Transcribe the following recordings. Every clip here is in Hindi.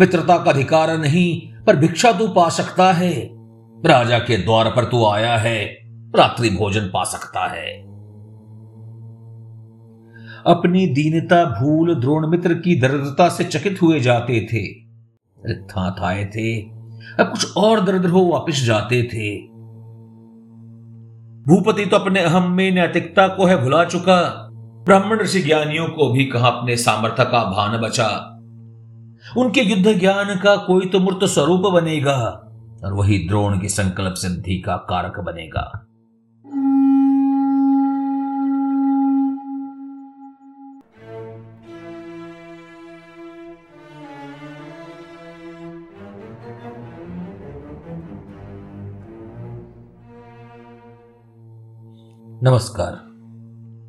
मित्रता का अधिकार नहीं, पर भिक्षा तू पा सकता है। राजा के द्वार पर तू आया है, रात्रि भोजन पा सकता है। अपनी दीनता भूल द्रोण मित्र की दरिद्रता से चकित हुए जाते थे। रिक्थात आए थे, अब कुछ और दरिद्र हो वापिस जाते थे। भूपति तो अपने अहम में नैतिकता को है भुला चुका, ब्राह्मण ऋषि ज्ञानियों को भी कहा अपने सामर्थ्य का भान बचा। उनके युद्ध ज्ञान का कोई तो मूर्त स्वरूप बनेगा, और वही द्रोण की संकल्प सिद्धि का कारक बनेगा। नमस्कार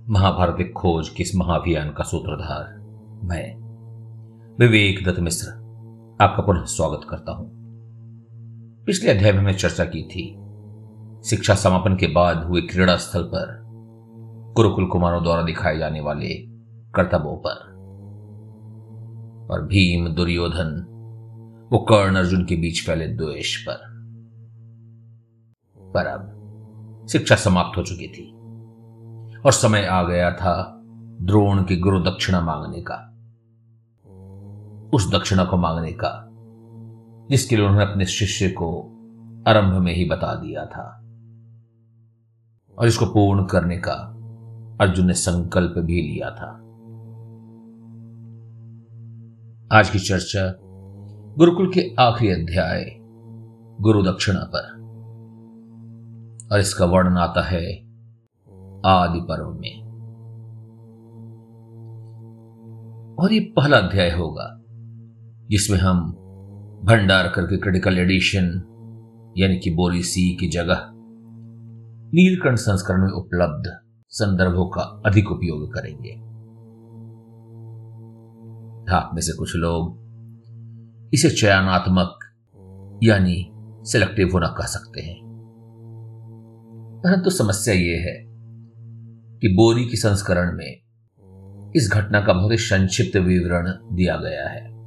महाभारतिक खोज किस महाभियान का सूत्रधार मैं विवेक दत्त मिश्र, आपका पुनः स्वागत करता हूँ। पिछले अध्याय में हमने चर्चा की थी, शिक्षा समापन के बाद हुए क्रीड़ा स्थल पर गुरुकुल कुमारों द्वारा दिखाए जाने वाले कर्तव्यों पर। और भीम, दुर्योधन, वो कर्ण अर्जुन के बीच फैले द्वेष पर। पर अब शिक्षा समाप्त हो चुकी थी, और समय आ गया था द्रोण की गुरु दक्षिणा मांगने का। उस दक्षिणा को मांगने का, जिसके लिए उन्होंने अपने शिष्य को आरंभ में ही बता दिया था। और इसको पूर्ण करने का अर्जुन ने संकल्प भी लिया था। आज की चर्चा गुरुकुल के आखिरी अध्याय, गुरु दक्षिणा पर। और इसका वर्णन आता है आदि पर्व में। और ये पहला अध्याय होगा। जिसमें हम भंडार करके क्रिटिकल एडिशन यानी कि बोरी सी की जगह, नीलकंठ संस्करण में उपलब्ध संदर्भों का अधिक उपयोग करेंगे। आप में से कुछ लोग इसे चयनात्मक, यानी सिलेक्टिव होना कह सकते हैं। परंतु समस्या यह है कि बोरी की संस्करण में इस घटना का बहुत ही संक्षिप्त विवरण दिया गया है।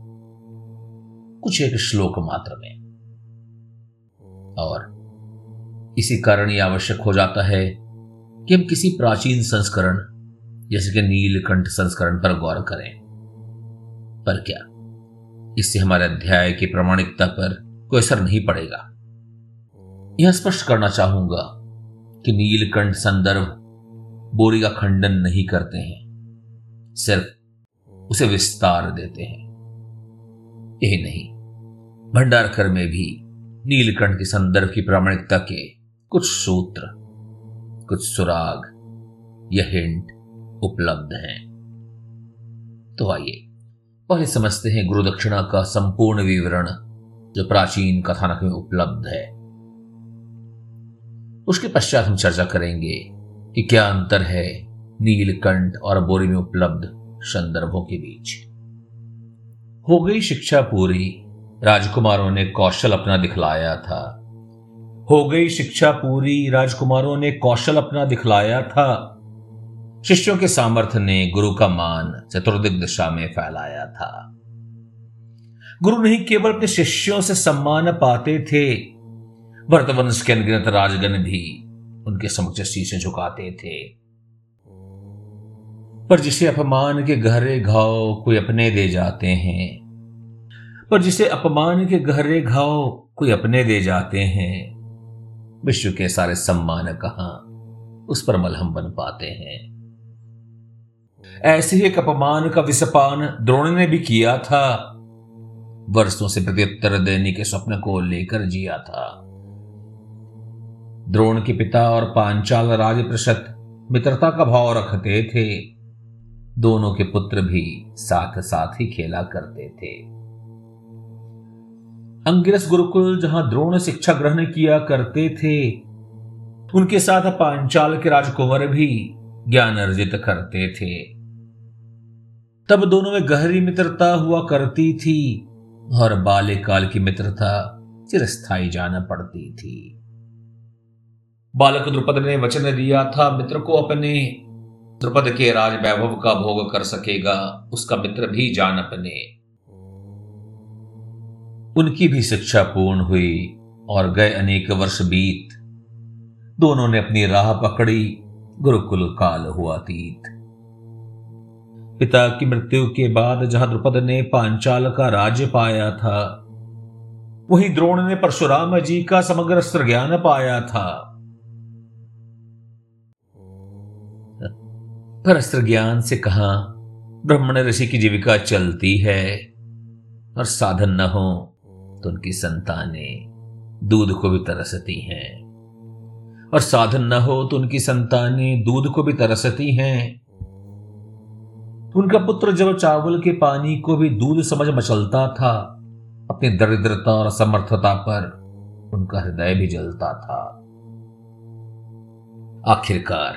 कुछ एक श्लोक मात्र में। और इसी कारण यह आवश्यक हो जाता है कि हम किसी प्राचीन संस्करण, जैसे कि नीलकंठ संस्करण पर गौर करें। पर क्या इससे हमारे अध्याय की प्रमाणिकता पर कोई असर नहीं पड़ेगा? यह स्पष्ट करना चाहूँगा कि नीलकंठ संदर्भ बोरी का खंडन नहीं करते हैं, सिर्फ़ उसे विस्तार देते हैं। यही नहीं। भंडारकर में भी नीलकंठ के संदर्भ की प्रामाणिकता के कुछ सूत्र, कुछ सुराग या हिंट उपलब्ध हैं। तो आइए, पहले समझते हैं गुरु दक्षिणा का संपूर्ण विवरण, जो प्राचीन कथानक में उपलब्ध है। उसके पश्चात हम चर्चा करेंगे कि क्या अंतर है नीलकंठ और बोरी में उपलब्ध संदर्भों के बीच। हो गई शिक्षा पूरी राजकुमारों ने कौशल अपना दिखलाया था। हो गई शिक्षा पूरी, राजकुमारों ने कौशल अपना दिखलाया था। शिष्यों के सामर्थ्य ने गुरु का मान चतुर्दिक दिशा में फैलाया था। गुरु नहीं केवल अपने शिष्यों से सम्मान पाते थे वर्तवंश के अनगिनत राजगण भी उनके समक्ष शीशे झुकाते थे। पर जिसे अपमान के गहरे घाव कोई अपने दे जाते हैं पर जिसे अपमान के गहरे घाव कोई अपने दे जाते हैं, विश्व के सारे सम्मान कहा उस पर मलहम बन पाते हैं। ऐसे ही एक अपमान का विषपान द्रोण ने भी किया था। वर्षों से प्रत्युत्तर देने के स्वप्न को लेकर जिया था। द्रोण के पिता और पांचाल राजप्रशत मित्रता का भाव रखते थे। दोनों के पुत्र भी साथ साथ ही खेला करते थे। अंगिरस गुरुकुल, जहाँ द्रोण शिक्षा ग्रहण किया करते थे, उनके साथ पांचाल के राजकुमार भी ज्ञान अर्जित करते थे। तब दोनों में गहरी मित्रता हुआ करती थी, और बाल्यकाल की मित्रता चिरस्थाई जाना पड़ती थी। बालक द्रुपद ने वचन दिया था, मित्र को अपने द्रुपद के राज वैभव का भोग कर सकेगा, उसका मित्र भी जान अपने उनकी भी शिक्षा पूर्ण हुई और गए अनेक वर्ष बीत। दोनों ने अपनी राह पकड़ी, गुरुकुल काल हुआ तीत। पिता की मृत्यु के बाद जहाँ द्रुपद ने पांचाल का राज्य पाया था, वहीं द्रोण ने परशुराम जी का समग्र अस्त्र ज्ञान पाया था। पर अस्त्र ज्ञान से कहा ब्राह्मण ऋषि की जीविका चलती है और साधन न हो। तो उनकी संतानें दूध को भी तरसती हैं। और साधन न हो तो उनकी संतानें दूध को भी तरसती हैं। उनका पुत्र जब चावल के पानी को भी दूध समझ मचलता था, अपनी दरिद्रता और असमर्थता पर उनका हृदय भी जलता था। आखिरकार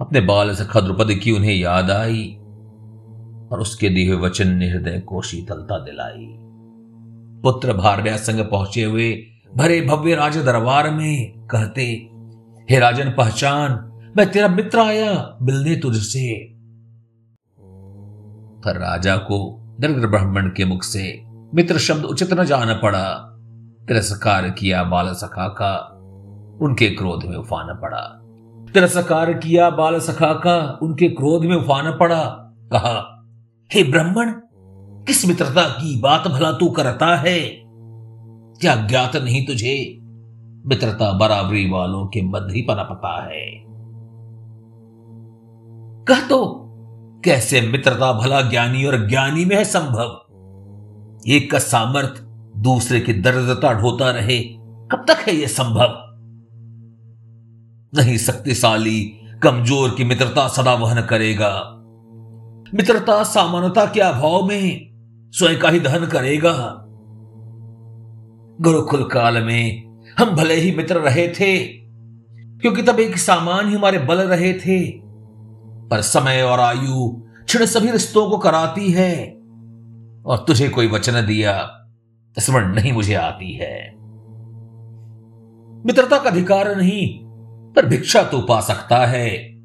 अपने बाल सखा द्रुपद की उन्हें याद आई और उसके दिए वचन ने हृदय को शीतलता दिलाई। पुत्र भार्या संग पहुँचे हुए भरे भव्य राज दरबार में कहते, हे राजन, पहचान, मैं तेरा मित्र आया, मिलने तुझसे। पर राजा को दरिद्र ब्राह्मण के मुख से मित्र शब्द उचित न जान पड़ा। तिरस्कार किया बाल सखा का, उनके क्रोध में उफान पड़ा। तिरस्कार किया बाल सखा का, उनके क्रोध में उफान पड़ा। कहा, हे ब्राह्मण किस मित्रता की बात भला तू करता है? क्या ज्ञात नहीं तुझे? मित्रता बराबरी वालों के मध्य ही पता है। कह तो कैसे मित्रता भला ज्ञानी और ज्ञानी में है संभव? एक का सामर्थ दूसरे की दर्दता ढोता रहे, कब तक है यह संभव? नहीं शक्तिशाली, कमज़ोर की मित्रता सदा वहन करेगा। मित्रता सामान्यता के अभाव में स्वयं का ही दहन करेगा। गुरुकुल काल में हम भले ही मित्र रहे थे, क्योंकि तब एक सामान ही हमारे बल रहे थे, पर समय और आयु क्षण सभी रिश्तों को कराती है, और तुझे कोई वचन दिया, स्मरण नहीं मुझे आती है। मित्रता का अधिकार नहीं, पर भिक्षा तो पा सकता है।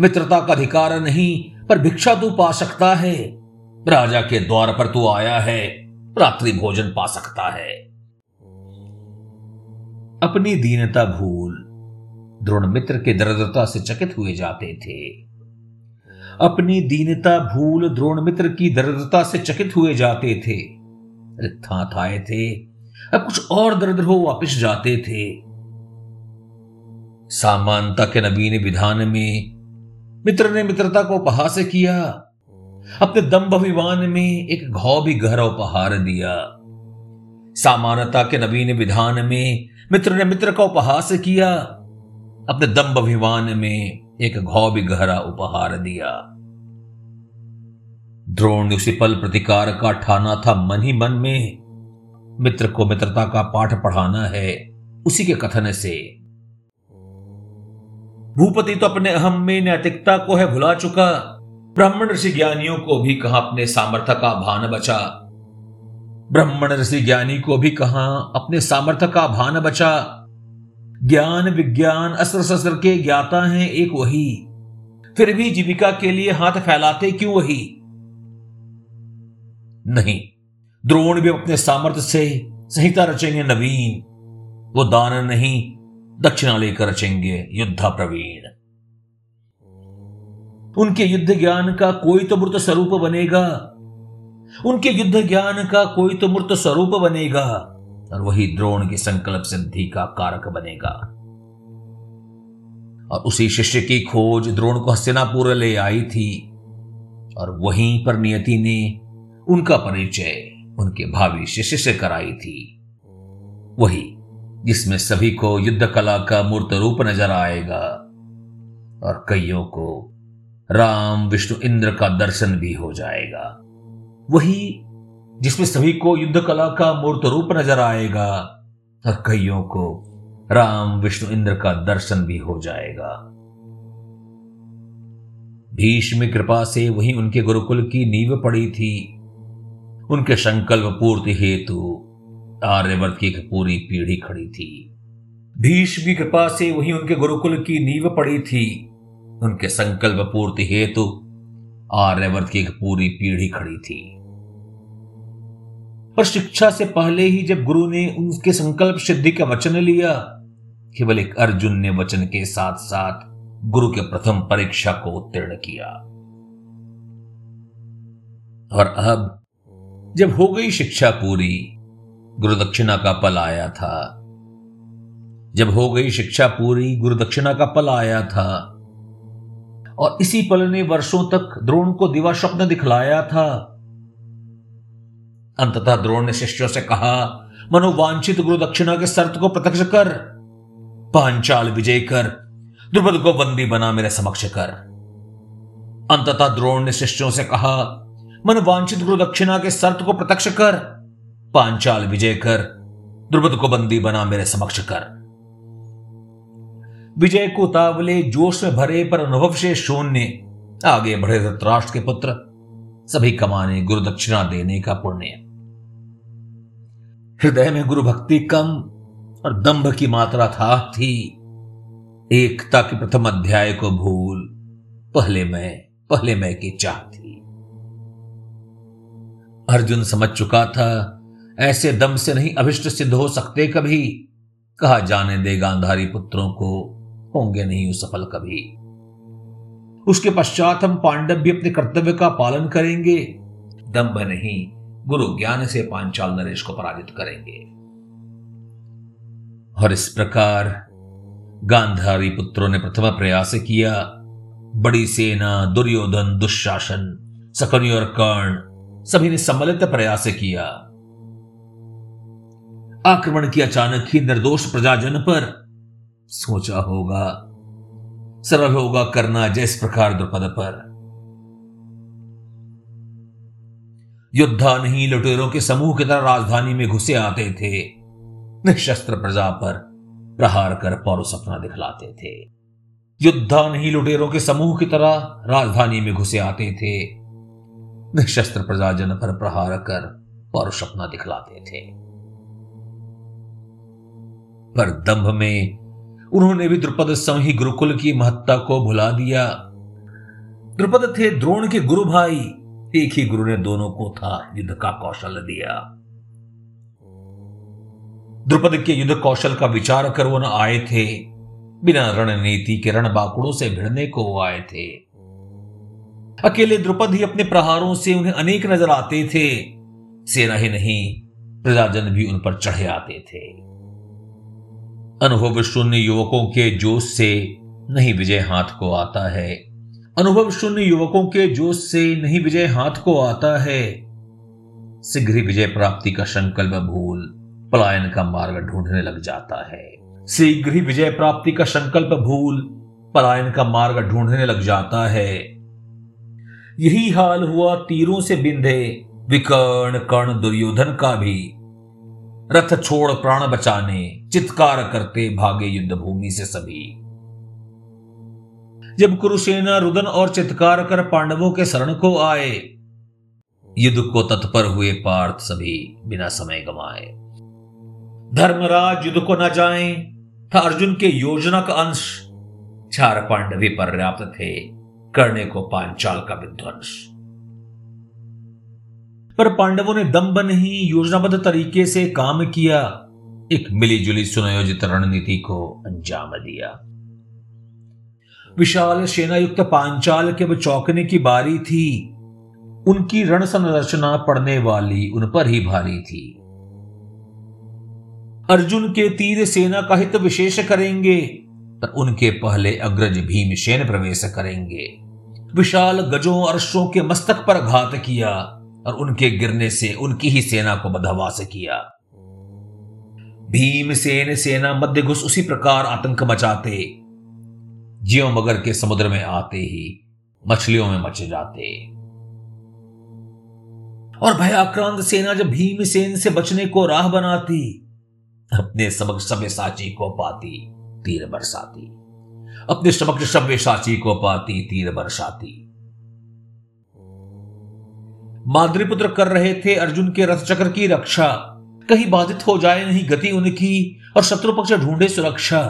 मित्रता का अधिकार नहीं, पर भिक्षा तू पा सकता है। राजा के द्वार पर तू आया है, रात्रि भोजन पा सकता है। अपनी दीनता भूल, द्रोण मित्र के दरिद्रता से चकित हुए जाते थे। अपनी दीनता भूल, द्रोण मित्र की दरिद्रता से चकित हुए जाते थे। रिक्थात आए थे, अब कुछ और दरिद्र हो वापिस जाते थे। सामानता के नवीन विधान में मित्र ने मित्रता को उपहास किया। अपने दम्भ अभिमान में एक घाव भी गहरा उपहार दिया। सामानता के नवीन विधान में मित्र ने मित्र का उपहास किया। अपने दम्भ अभिमान में एक घाव भी गहरा उपहार दिया। द्रोण ने उसी पल प्रतिकार का ठाना था। मन ही मन में मित्र को मित्रता का पाठ पढ़ाना है। उसी के कथन से। भूपति तो अपने अहम में नैतिकता को है भुला चुका। ब्राह्मण ऋषि ज्ञानियों को भी कहा अपने सामर्थ्य का भान बचा। ब्राह्मण ऋषि ज्ञानी को भी कहा अपने सामर्थ्य का भान बचा। ज्ञान विज्ञान अस्त्र शस्त्र के ज्ञाता हैं एक वही। फिर भी जीविका के लिए हाथ फैलाते क्यों वही? नहीं, द्रोण भी अपने सामर्थ्य से संहिता रचेंगे नवीन। वो दान नहीं, दक्षिणा लेकर रचेंगे युद्धा प्रवीण उनके युद्ध ज्ञान का कोई तो मूर्त स्वरूप बनेगा। उनके युद्ध ज्ञान का कोई तो मूर्त स्वरूप बनेगा और वही द्रोण की संकल्प सिद्धि का कारक बनेगा। और उसी शिष्य की खोज द्रोण को हस्तिनापुर ले आई थी और वहीं पर नियति ने उनका परिचय उनके भावी शिष्य से कराई थी। वही जिसमें सभी को युद्ध कला का मूर्त रूप नज़र आएगा और कईयों को राम, विष्णु, इंद्र का दर्शन भी हो जाएगा। वही जिसमें सभी को युद्ध कला का मूर्त रूप नज़र आएगा, और कईयों को राम, विष्णु, इंद्र का दर्शन भी हो जाएगा। भीष्म कृपा से वही उनके गुरुकुल की नींव पड़ी थी। उनके संकल्प पूर्ति हेतु आर्यवर्त की एक पूरी पीढ़ी खड़ी थी। भीष्म कृपा से वही उनके गुरुकुल की नींव पड़ी थी। उनके संकल्प पूर्ति हेतु आर्यवर्त की एक पूरी पीढ़ी खड़ी थी। पर शिक्षा से पहले ही जब गुरु ने उनके संकल्प सिद्धि का वचन लिया, केवल एक अर्जुन ने वचन के साथ साथ गुरु के प्रथम परीक्षा को उत्तीर्ण किया। और अब जब हो गई शिक्षा पूरी, गुरु दक्षिणा का पल आया था। जब हो गई शिक्षा पूरी, गुरु दक्षिणा का पल आया था और इसी पल ने वर्षों तक द्रोण को दिवा स्वप्न दिखलाया था। अंततः द्रोण ने शिष्यों से कहा, मनोवांछित गुरु दक्षिणा के शर्त को प्रत्यक्ष कर, पांचाल विजय कर, द्रुपद को बंदी बना मेरे समक्ष कर। अंततः द्रोण ने शिष्यों से कहा मन वांछित गुरु दक्षिणा के शर्त को प्रत्यक्ष कर, पांचाल विजय कर, द्रुपद को बंदी बना मेरे समक्ष कर। विजय को तावले जोश में भरे पर अनुभव से शून्य। आगे बढ़े धृतराष्ट्र के पुत्र, सभी कमाने गुरु दक्षिणा देने का पुण्य। हृदय में गुरु भक्ति कम और दंभ की मात्रा था, थी। एकता के प्रथम अध्याय को भूल, पहले मैं पहले मैं की चाह थी। अर्जुन समझ चुका था, ऐसे दम से नहीं अभिष्ट सिद्ध हो सकते कभी। कहा जाने दे गांधारी पुत्रों को होंगे नहीं सफल कभी। उसके पश्चात हम पांडव भी अपने कर्तव्य का पालन करेंगे। दम्भ नहीं, गुरु ज्ञान से पांचाल नरेश को पराजित करेंगे। और इस प्रकार गांधारी पुत्रों ने प्रथम प्रयास किया। बड़ी सेना, दुर्योधन, दुशासन सकनी और कर्ण, सभी ने सम्मिलित प्रयास किया। आक्रमण की अचानक ही निर्दोष प्रजाजन पर। सोचा होगा, सरल होगा करना जिस प्रकार द्रुपद पर। युद्धा नहीं लुटेरों के समूह की तरह राजधानी में घुसे आते थे। निशस्त्र प्रजा पर प्रहार कर पौरुष सपना दिखलाते थे। युद्धा नहीं लुटेरों के समूह की तरह राजधानी में घुसे आते थे। निशस्त्र प्रजाजन पर प्रहार कर पौरुष अपना दिखलाते थे। पर दंभ में उन्होंने भी द्रुपद संही गुरुकुल की महत्ता को भुला दिया। द्रुपद थे द्रोण के गुरु भाई। एक ही गुरु ने दोनों को था युद्ध का कौशल दिया। द्रुपद के युद्ध कौशल का विचार कर वो न आए थे। बिना रणनीति के रणबाकुड़ों से भिड़ने को आए थे। अकेले द्रुपद ही अपने प्रहारों से उन्हें अनेक नज़र आते थे। सेना ही नहीं, प्रजाजन भी उन पर चढ़े आते थे। अनुभव शून्य युवकों के जोश से नहीं विजय हाथ को आता है। अनुभव शून्य युवकों के जोश से नहीं विजय हाथ को आता है। शीघ्र विजय प्राप्ति का संकल्प भूल, पलायन का मार्ग ढूँढने लग जाता है। शीघ्र विजय प्राप्ति का संकल्प भूल, पलायन का मार्ग ढूँढने लग जाता है। यही हाल हुआ तीरों से बिंधे, विकर्ण कर्ण दुर्योधन का भी। रथ छोड़ प्राण बचाने, चित्कार करते भागे युद्ध भूमि से सभी। जब कुरुसेना रुदन और चित्कार कर पांडवों के शरण को आए, युद्ध को तत्पर हुए पार्थ सभी बिना समय गमाए धर्मराज युद्ध को न जाए, था अर्जुन के योजना का अंश। चार पांडवी पर्याप्त थे, करने को पांचाल का विध्वंस। पर पांडवों ने दम्ब नहीं योजनाबद्ध तरीके से काम किया। एक मिलीजुली सुनियोजित रणनीति को अंजाम दिया। विशाल सेनायुक्त पांचाल के चौकने की बारी थी। उनकी रण संरचना पड़ने वाली उन पर ही भारी थी। अर्जुन के तीर सेना का हित विशेष करेंगे, पर उनके पहले अग्रज भीमसेन प्रवेश करेंगे। विशाल गजों अर्शों के मस्तक पर घात किया। और उनके गिरने से, उनकी ही सेना को बदहवास किया भीमसेन सेना मध्य घुस उसी प्रकार आतंक मचाते, जियो मगर के समुद्र में आते ही मछलियों में मच जाते। और भयाक्रांत सेना जब भीमसेन से बचने को राह बनाती, अपने समक्ष सभ्य साची को पाती, तीर बरसाती। अपने समक्ष सभ्य साची को पाती, तीर बरसाती। माद्रीपुत्र कर रहे थे अर्जुन के रथ चक्र की रक्षा। कहीं बाधित हो जाए नहीं गति उनकी, और शत्रु पक्ष ढूंढे सुरक्षा।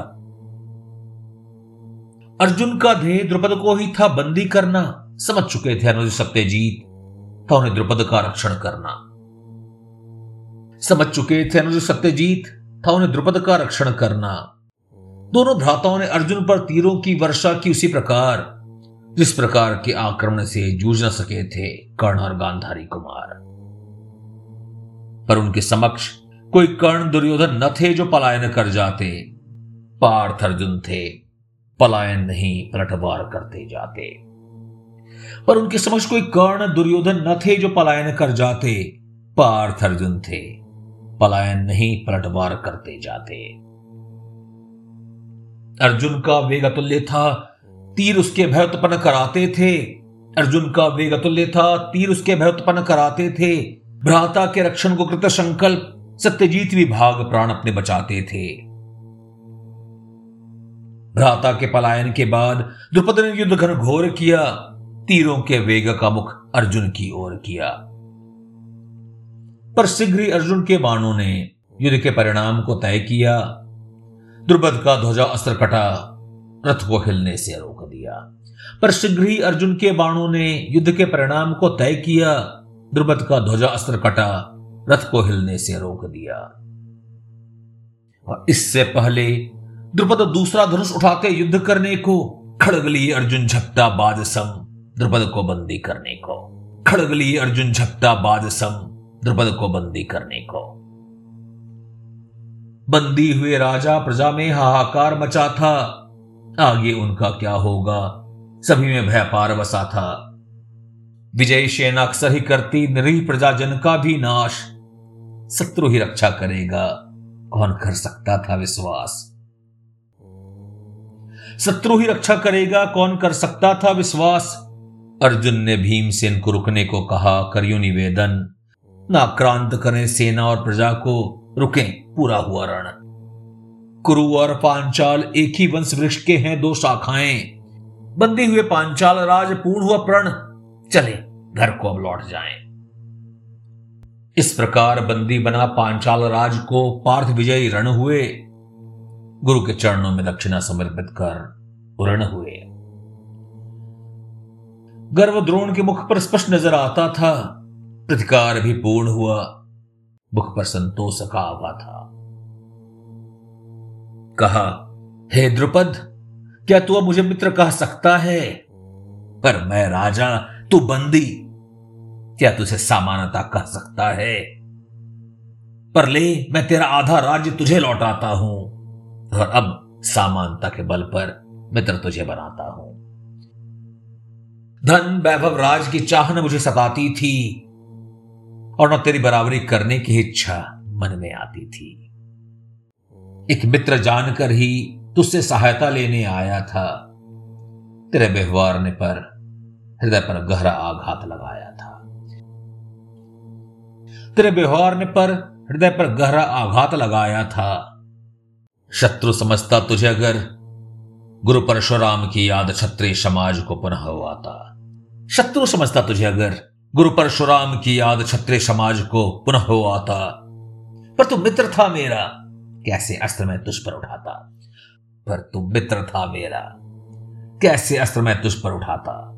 अर्जुन का ध्येय द्रुपद को ही था बंदी करना। समझ चुके थे अनुज सत्यजीत, था उन्हें द्रुपद का रक्षण करना। समझ चुके थे अनुज सत्यजीत, था उन्हें द्रुपद का रक्षण करना। दोनों भ्राताओं ने अर्जुन पर तीरों की वर्षा की उसी प्रकार जिस प्रकार के आक्रमण से जूझ न सके थे कर्ण और गांधारी कुमार। पर उनके समक्ष कोई कर्ण दुर्योधन न थे जो पलायन कर जाते। पार्थ अर्जुन थे, पलायन नहीं पलटवार करते जाते। पर उनके समक्ष कोई कर्ण दुर्योधन न थे जो पलायन कर जाते। पार्थ अर्जुन थे, पलायन नहीं पलटवार करते जाते। अर्जुन का वेग अतुल्य था तीर उसके भय उत्पन्न कराते थे। अर्जुन का वेग अतुल्य था, तीर उसके भय उत्पन्न कराते थे। भ्राता के रक्षण को कृत संकल्प सत्यजीत भी भाग प्राण अपने बचाते थे। भ्राता के पलायन के बाद द्रुपद ने युद्ध घन घोर किया, तीरों के वेग का मुख अर्जुन की ओर किया। पर शीघ्र ही अर्जुन के बाणों ने युद्ध के परिणाम को तय किया। द्रुपद का ध्वजा अस्त्र कटा रथ को हिलने से रोक दिया। पर शीघ्र ही अर्जुन के बाणों ने युद्ध के परिणाम को तय किया। द्रुपद का ध्वजा अस्त्र कटा, रथ को हिलने से रोक दिया। और इससे पहले द्रुपद दूसरा धनुष उठाते युद्ध करने को, खड़ग लिए अर्जुन झपटा बाज सम द्रुपद को बंदी करने को। खड़गली अर्जुन झपटा बाज सम द्रुपद को बंदी करने को। बंदी हुए राजा प्रजा में हाहाकार मचा था। आगे उनका क्या होगा? सभी में भय पार बसा था। विजय सेना अक्सर ही करती, निरीह प्रजाजन का भी नाश। शत्रु ही रक्षा करेगा। कौन कर सकता था विश्वास? शत्रु ही रक्षा करेगा, कौन कर सकता था विश्वास? अर्जुन ने भीमसेन को रुकने को कहा, करियो निवेदन। नाक्रांत करें सेना और प्रजा को, रुकें, पूरा हुआ रण। कुरु और पांचाल एक ही वंश वृक्ष के हैं, दो शाखाएँ। बंदी हुए पांचाल राज पूर्ण हुआ प्रण। चले, घर को अब लौट जाएँ। इस प्रकार बंदी बना पांचाल राज को पार्थ विजयी रण हुए। गुरु के चरणों में दक्षिणा समर्पित कर उरण हुए। गर्व द्रोण के मुख पर स्पष्ट नज़र आता था। प्रतिकार भी पूर्ण हुआ। मुख पर संतोष का आवा था। कहा, हे द्रुपद, क्या तू अब मुझे मित्र कह सकता है? पर मैं राजा, तू बंदी, क्या तुझे समानता कह सकता है? पर ले, मैं तेरा आधा राज्य तुझे लौटाता हूँ, और अब समानता के बल पर मित्र तुझे बनाता हूँ। धन वैभव राज की चाहन मुझे सताती थी, और न तेरी बराबरी करने की इच्छा मन में आती थी। एक मित्र जानकर ही तुझसे सहायता लेने आया था। तेरे व्यवहार ने पर हृदय पर गहरा आघात लगाया था। तेरे व्यवहार ने पर हृदय पर गहरा आघात लगाया था। शत्रु समझता तुझे अगर गुरु परशुराम की याद क्षत्रिय समाज को पुनः था शत्रु समझता तुझे अगर गुरु परशुराम की याद क्षत्रिय समाज को पुनः था पर तू मित्र था मेरा। कैसे अस्त्र मैं तुझ पर उठाता? पर तू मित्र था मेरा। कैसे अस्त्र मैं तुझ पर उठाता?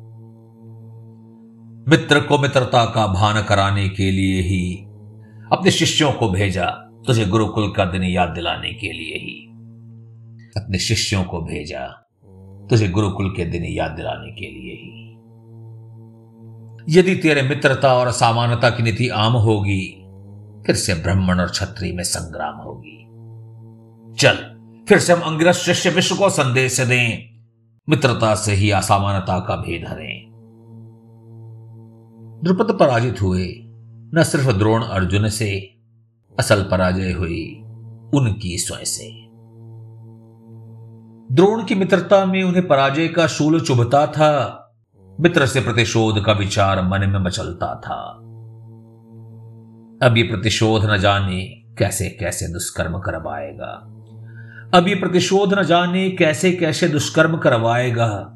मित्र को मित्रता का भान कराने के लिए ही, अपने शिष्यों को भेजा तुझे गुरुकुल का दिन याद दिलाने के लिए ही। अपने शिष्यों को भेजा तुझे गुरुकुल के दिन याद दिलाने के लिए ही। यदि तेरे मित्रता और समानता की नीति आम होगी, फिर से ब्राह्मण और छत्री में संग्राम होगी। चल, फिर से हम अंग्रेज़ शिष्य विश्व को संदेश दें। मित्रता से ही असामानता का भेद हरें। द्रुपद पराजित हुए, न सिर्फ़ द्रोण अर्जुन से, असल पराजय हुई उनकी स्वयं से। द्रोण की मित्रता में उन्हें पराजय का शूल चुभता था, मित्र से प्रतिशोध का विचार मन में मचलता था। अब ये प्रतिशोध न जाने कैसे कैसे दुष्कर्म करवाएगा अब ये प्रतिशोध न जाने कैसे कैसे दुष्कर्म करवाएगा।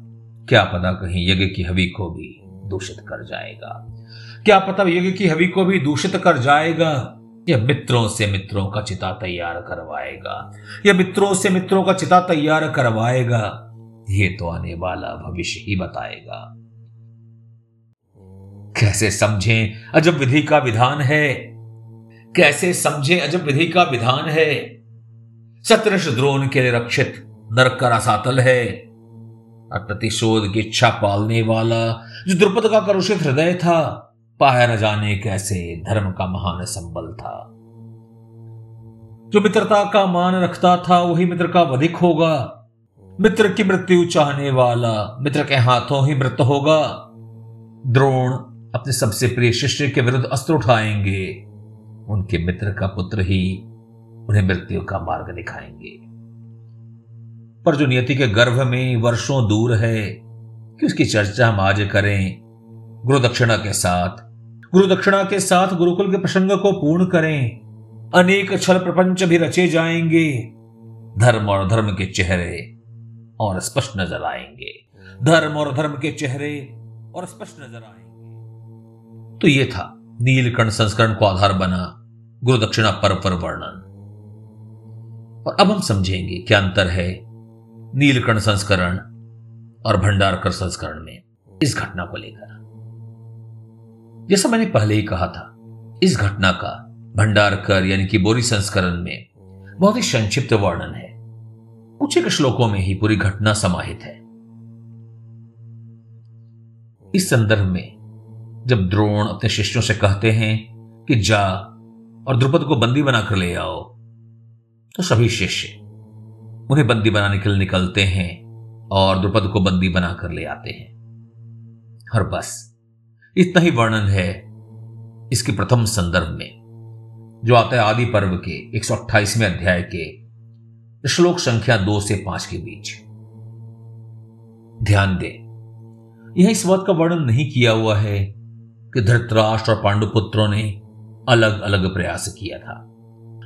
क्या पता कहीं यज्ञ की हवि को भी दूषित कर जाएगा। क्या पता यज्ञ की हवि को भी दूषित कर जाएगा। या मित्रों से मित्रों का चिता तैयार करवाएगा। या मित्रों से मित्रों का चिता तैयार करवाएगा। ये तो आने वाला भविष्य ही बताएगा। कैसे समझें अजब विधि का विधान है? कैसे समझे अजब विधि का विधान है? सतरश द्रोण के रक्षित नरक का रसातल है। और प्रतिशोध की इच्छा पालने वाला जो द्रुपद का करुषित हृदय था, पाया न जाने कैसे धर्म का महान संबल था। जो मित्रता का मान रखता था, वही मित्र का वधिक होगा। मित्र की मृत्यु चाहने वाला मित्र के हाथों ही मृत होगा। द्रोण अपने सबसे प्रिय शिष्य के विरुद्ध अस्त्र उठाएँगे। उनके मित्र का पुत्र ही उन्हें मृत्यु का मार्ग दिखाएँगे। पर जो नियति के गर्भ में वर्षों दूर है, कि उसकी चर्चा हम आज करें, गुरु दक्षिणा के साथ, गुरु दक्षिणा के साथ गुरुकुल के प्रसंग को पूर्ण करें, अनेक छल प्रपंच भी रचे जाएँगे, धर्म और धर्म के चेहरे और स्पष्ट नज़र आएँगे। धर्म और धर्म के चेहरे और स्पष्ट नज़र आएँगे। तो ये था नीलकंठ संस्करण को आधार बना गुरु दक्षिणा पर्व पर वर्णन। और अब हम समझेंगे क्या अंतर है नीलकंठ संस्करण और भंडारकर संस्करण में इस घटना को लेकर। जैसा मैंने पहले ही कहा था, इस घटना का भंडारकर यानी कि बोरी संस्करण में बहुत ही संक्षिप्त वर्णन है। कुछ एक श्लोकों में ही पूरी घटना समाहित है। इस संदर्भ में जब द्रोण अपने शिष्यों से कहते हैं कि जा और द्रुपद को बंदी बनाकर ले आओ तो सभी शिष्य उन्हें बंदी बनाने के लिए निकलते हैं और द्रुपद को बंदी बनाकर ले आते हैं। और बस इतना ही वर्णन है इसके प्रथम संदर्भ में, जो आता है आदि पर्व के एक सौ अट्ठाईसवें अध्याय के श्लोक संख्या दो से पाँच के बीच। ध्यान दे, यह इस बात का वर्णन नहीं किया हुआ है कि धृतराष्ट्र और पांडुपुत्रों ने अलग अलग प्रयास किया था।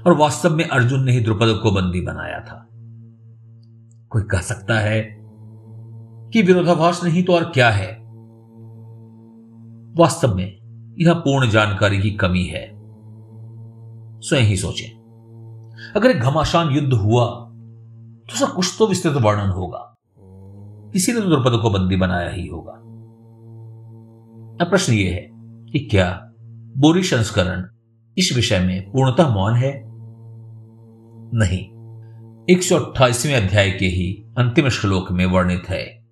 और वास्तव में अर्जुन ने ही द्रुपद को बंदी बनाया था। कोई कह सकता है कि विरोधाभास नहीं तो और क्या है? वास्तव में यह पूर्ण जानकारी की कमी है। स्वयं ही सोचें। अगर एक घमासान युद्ध हुआ तो उसका कुछ तो विस्तृत वर्णन होगा। किसी ने तो द्रुपद को बंदी बनाया ही होगा। अब प्रश्न यह है कि क्या बोरी संस्करण इस विषय में पूर्णतः मौन है? नहीं। एक सौ अध्याय के ही अंतिम श्लोक में वर्णित है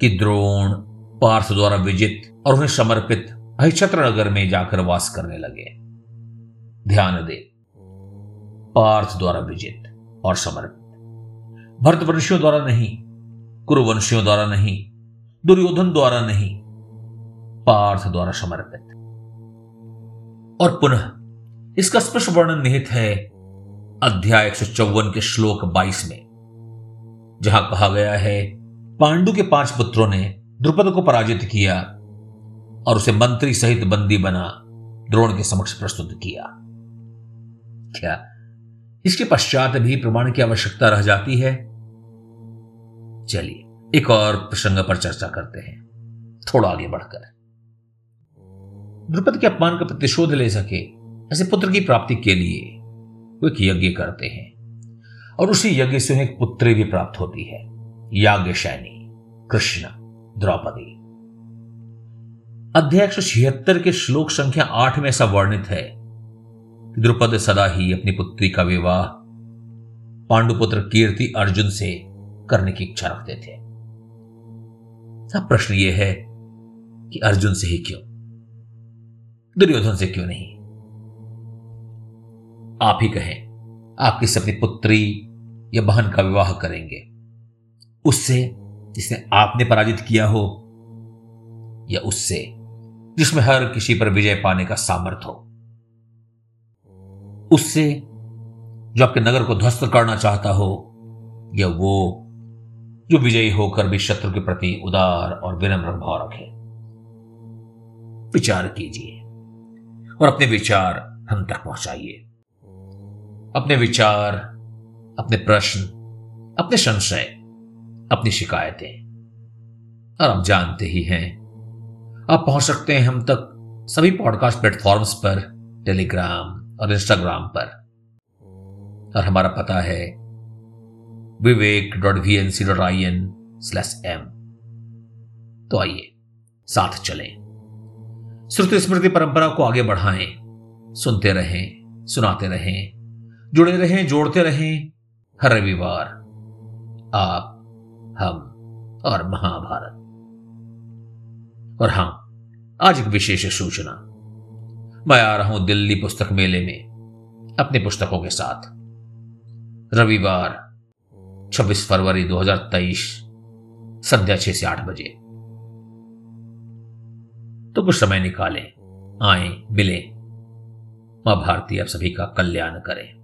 कि द्रोण पार्थ द्वारा विजित और उन्हें समर्पित अहिछत्र नगर में जाकर वास करने लगे। ध्यान दे। पार्थ द्वारा विजित और समर्पित। भरतवंशियों द्वारा नहीं, कुरुवंशियों द्वारा नहीं, दुर्योधन द्वारा नहीं, पार्थ द्वारा समर्पित। और पुनः इसका स्पष्ट वर्णन निहित है अध्याय एक सौ चौवन के श्लोक 22 में, जहाँ कहा गया है, पांडु के पाँच पुत्रों ने द्रुपद को पराजित किया और उसे मंत्री सहित बंदी बना, द्रोण के समक्ष प्रस्तुत किया। क्या इसके पश्चात भी प्रमाण की आवश्यकता रह जाती है? चलिए, एक और प्रसंग पर चर्चा करते हैं, थोड़ा आगे बढ़कर। द्रुपद के अपमान का प्रतिशोध ले सके ऐसे पुत्र की प्राप्ति के लिए वो एक यज्ञ करते हैं। और उसी यज्ञ से उन्हें एक पुत्री भी प्राप्त होती है याज्ञ शैनी कृष्ण, द्रौपदी। अध्याय छिहत्तर के श्लोक संख्या आठ में ऐसा वर्णित है कि द्रुपद सदा ही अपनी पुत्री का विवाह, पांडुपुत्र कीर्ति अर्जुन से करने की इच्छा रखते थे। अब प्रश्न यह है कि अर्जुन से ही क्यों? दुर्योधन से क्यों नहीं? आप ही कहें आप किस अपनी पुत्री या बहन का विवाह करेंगे। उससे जिसने आपने पराजित किया हो, या उससे जिसमें हर किसी पर विजय पाने का सामर्थ्य हो। उससे जो आपके नगर को ध्वस्त करना चाहता हो, या वो जो विजयी होकर भी शत्रु के प्रति उदार और विनम्र भाव रखे। विचार कीजिए और अपने विचार हम तक पहुंचाइए। अपने विचार, अपने प्रश्न, अपने संशय, अपनी शिकायतें। और आप जानते ही हैं। आप पहुँच सकते हैं हम तक सभी पॉडकास्ट प्लेटफॉर्म्स पर टेलीग्राम और इंस्टाग्राम पर। और हमारा पता है, Vivek dot V N C dot I N slash M तो आइए, साथ चलें। श्रुति स्मृति परंपरा को आगे बढ़ाएँ। सुनते रहें, सुनाते रहें। जुड़े रहें, जोड़ते रहें। हर रविवार, आप, हम और महाभारत। और हाँ, आज एक विशेष सूचना। मैं आ रहा हूँ दिल्ली पुस्तक मेले में, अपनी पुस्तकों के साथ। रविवार 26 फरवरी 2023 संध्या छह से आठ बजे। तो कुछ समय निकालें, आए, मिले। माँ भारती आप सभी का कल्याण करें।